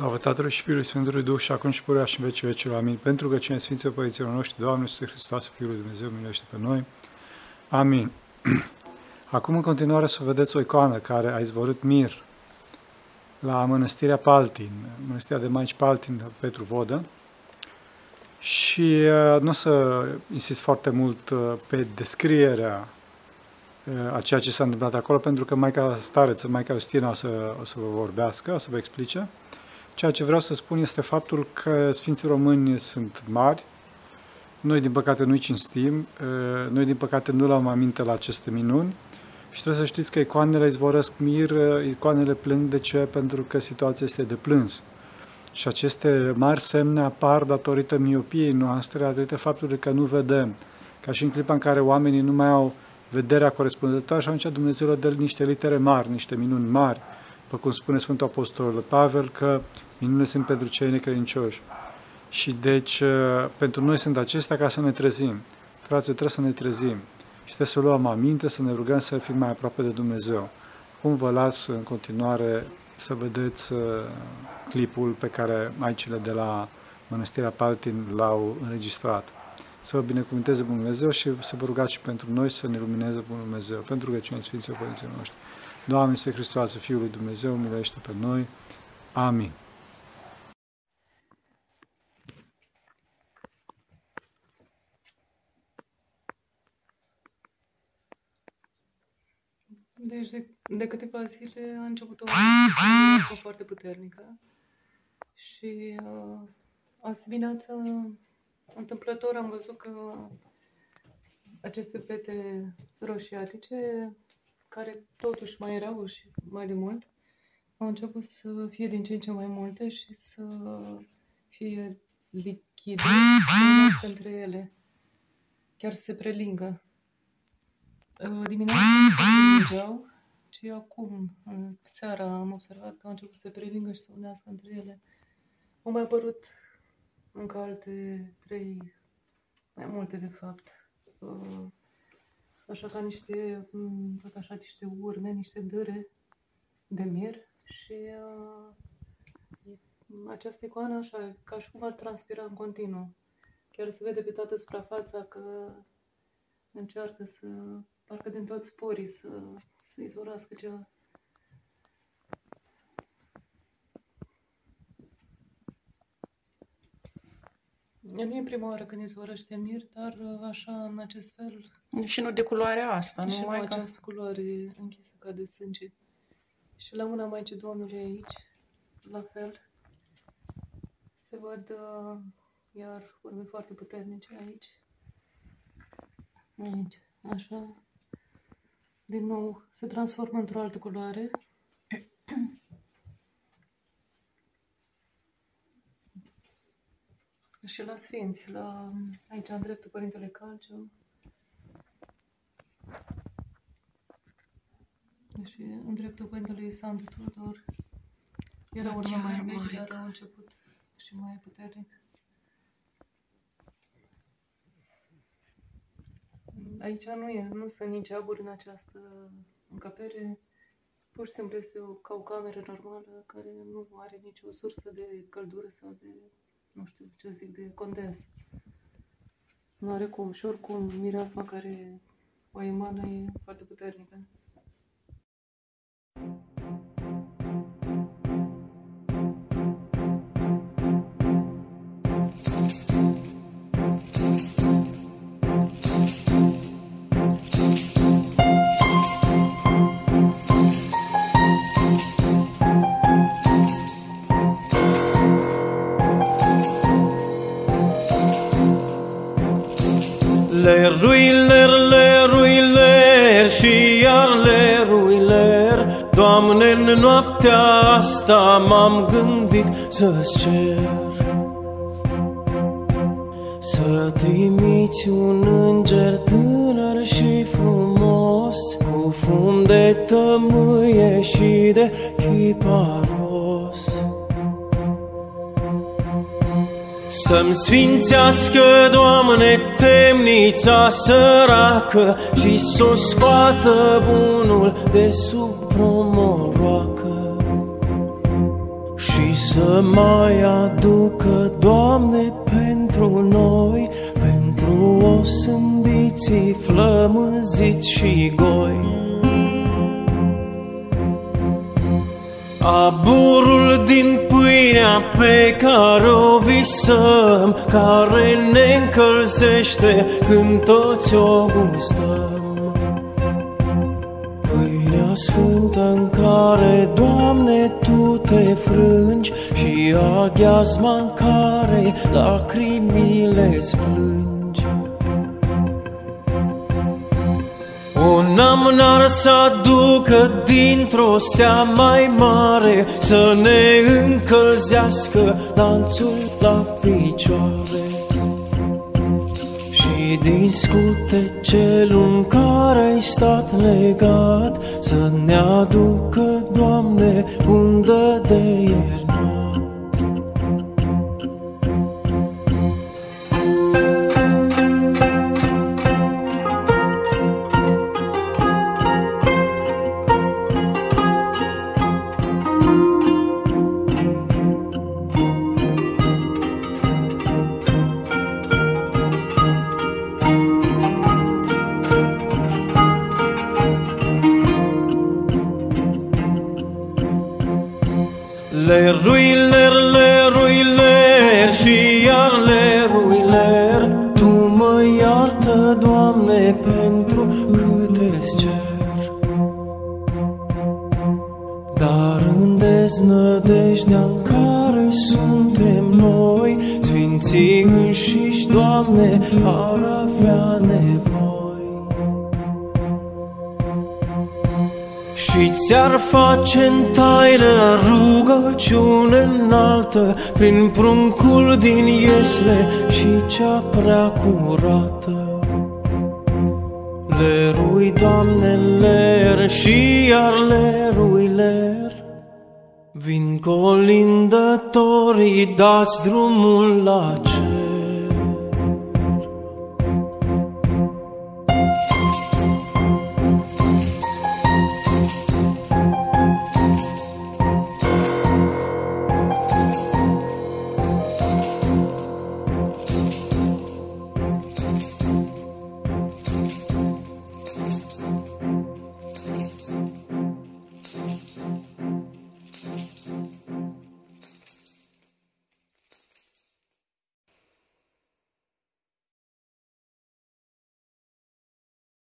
Slavă Tatălui și Fiului Sfântului Duh și acum și purea și în vecii vecilor. Amin. Pentru că cine Sfinților Părinților noștri, Doamne, Iisuse Hristos, Fiul lui Dumnezeu, miluiește pe noi. Amin. Acum, în continuare, să vedeți o icoană care a izvorât mir la mănăstirea Paltin, mănăstirea de Maici Paltin de Petru Vodă. Și uh, nu o să insist foarte mult uh, pe descrierea uh, a ceea ce s-a întâmplat acolo, pentru că Maica Stareță, Maica Justina o să, o să vă vorbească, o să vă explice. Ceea ce vreau să spun este faptul că Sfinții Români sunt mari, noi din păcate nu-i cinstim, noi din păcate nu luăm aminte la aceste minuni și trebuie să știți că icoanele izvorăsc mir, icoanele plâng de ce? Pentru că situația este de plâns. Și aceste mari semne apar datorită miopiei noastre, datorită faptului că nu vedem. Ca și în clipa în care oamenii nu mai au vederea corespunzătoare și atunci Dumnezeu le dă niște litere mari, niște minuni mari, după cum spune Sfântul Apostol Pavel, că minunile sunt pentru cei necredincioși. Și deci, uh, pentru noi sunt acestea ca să ne trezim. Frații, trebuie să ne trezim și trebuie să luăm aminte, să ne rugăm să fim mai aproape de Dumnezeu. Cum vă las în continuare să vedeți uh, clipul pe care maicile de la Mănăstirea Paltin l-au înregistrat. Să vă binecuvânteze Bunul Dumnezeu și să vă rugați și pentru noi să ne lumineze Bunul Dumnezeu, pentru că cine Sfinții Părinții noștri. Doamne, Să Hristos, Fiul lui Dumnezeu, miluiește pe noi. Amin. Deci de, de câteva zile a început o o foarte puternică și uh, azi dimineață întâmplător am văzut că aceste pete roșiatice, care totuși mai erau și mai de mult, au început să fie din ce în ce mai multe și să fie lichide, să între ele, chiar să se prelingă. Uh, dimineața nu se prelingeau, ci acum, seara, am observat că au început să se prelingă și să unească între ele. Au mai apărut încă alte trei, mai multe de fapt, uh, așa ca niște, mm, tot așa, niște urme, niște dâre de mir și uh, această icoană așa, ca și cum ar transpira în continuu. Chiar se vede pe toată suprafața că încearcă să, parcă din toți sporii, să, să izvorască ceva. Nu e prima oară când izvorăște mir, dar uh, așa, în acest fel... Și nu de culoarea asta, și nu mai ca... această culoare închisă ca de sânge. Și la mâna Maicii Domnului aici, la fel, se văd uh, iar urme foarte puternice aici. Aici, așa. Din nou, se transformă într-o altă culoare. și la Sfinți, la, aici în dreptul Părintele Calciu. Și în dreptul Părintele Sandu Tudor. Era urmă Chiar, mai vechi, Maica. dar au început și mai puternic. Aici nu, e, nu sunt nici aburi în această încăpere. Pur și simplu este o, ca o cameră normală care nu are nicio sursă de căldură sau de, nu știu ce zic, de condens. Nu are cum. Și oricum, mireasma care o emană e foarte puternică. În noaptea asta m-am gândit să-ți cer Să trimiți un înger tânăr și frumos Cu funde tămâie și de chiparos Să-mi sfințească, Doamne, temnița săracă Și să-o scoată bunul de sub promoroacă Și să mai aducă, Doamne, pentru noi, pentru osândiții, flămânziți și goi. Aburul din pâinea pe care o visăm, care ne încălzește când toți o gustăm. Pâinea sfântă în care, Doamne, Tu te frângi și aghiazma în care lacrimile splângi. Un amnar să aducă dintr-o stea mai mare Să ne încălzească lanțul la picioare Și din scutecelul în care ai stat legat Să ne aducă, Doamne, undă de iernat câte cer. Dar în deznădejdea în care suntem noi Sfinții înșiși, Doamne, ar avea nevoie Și ți-ar face în taină rugăciune înaltă Prin pruncul din iesle și cea prea curată Lerui, Doamne, ler și iar lerui, ler. Vin colindătorii, dați drumul la cer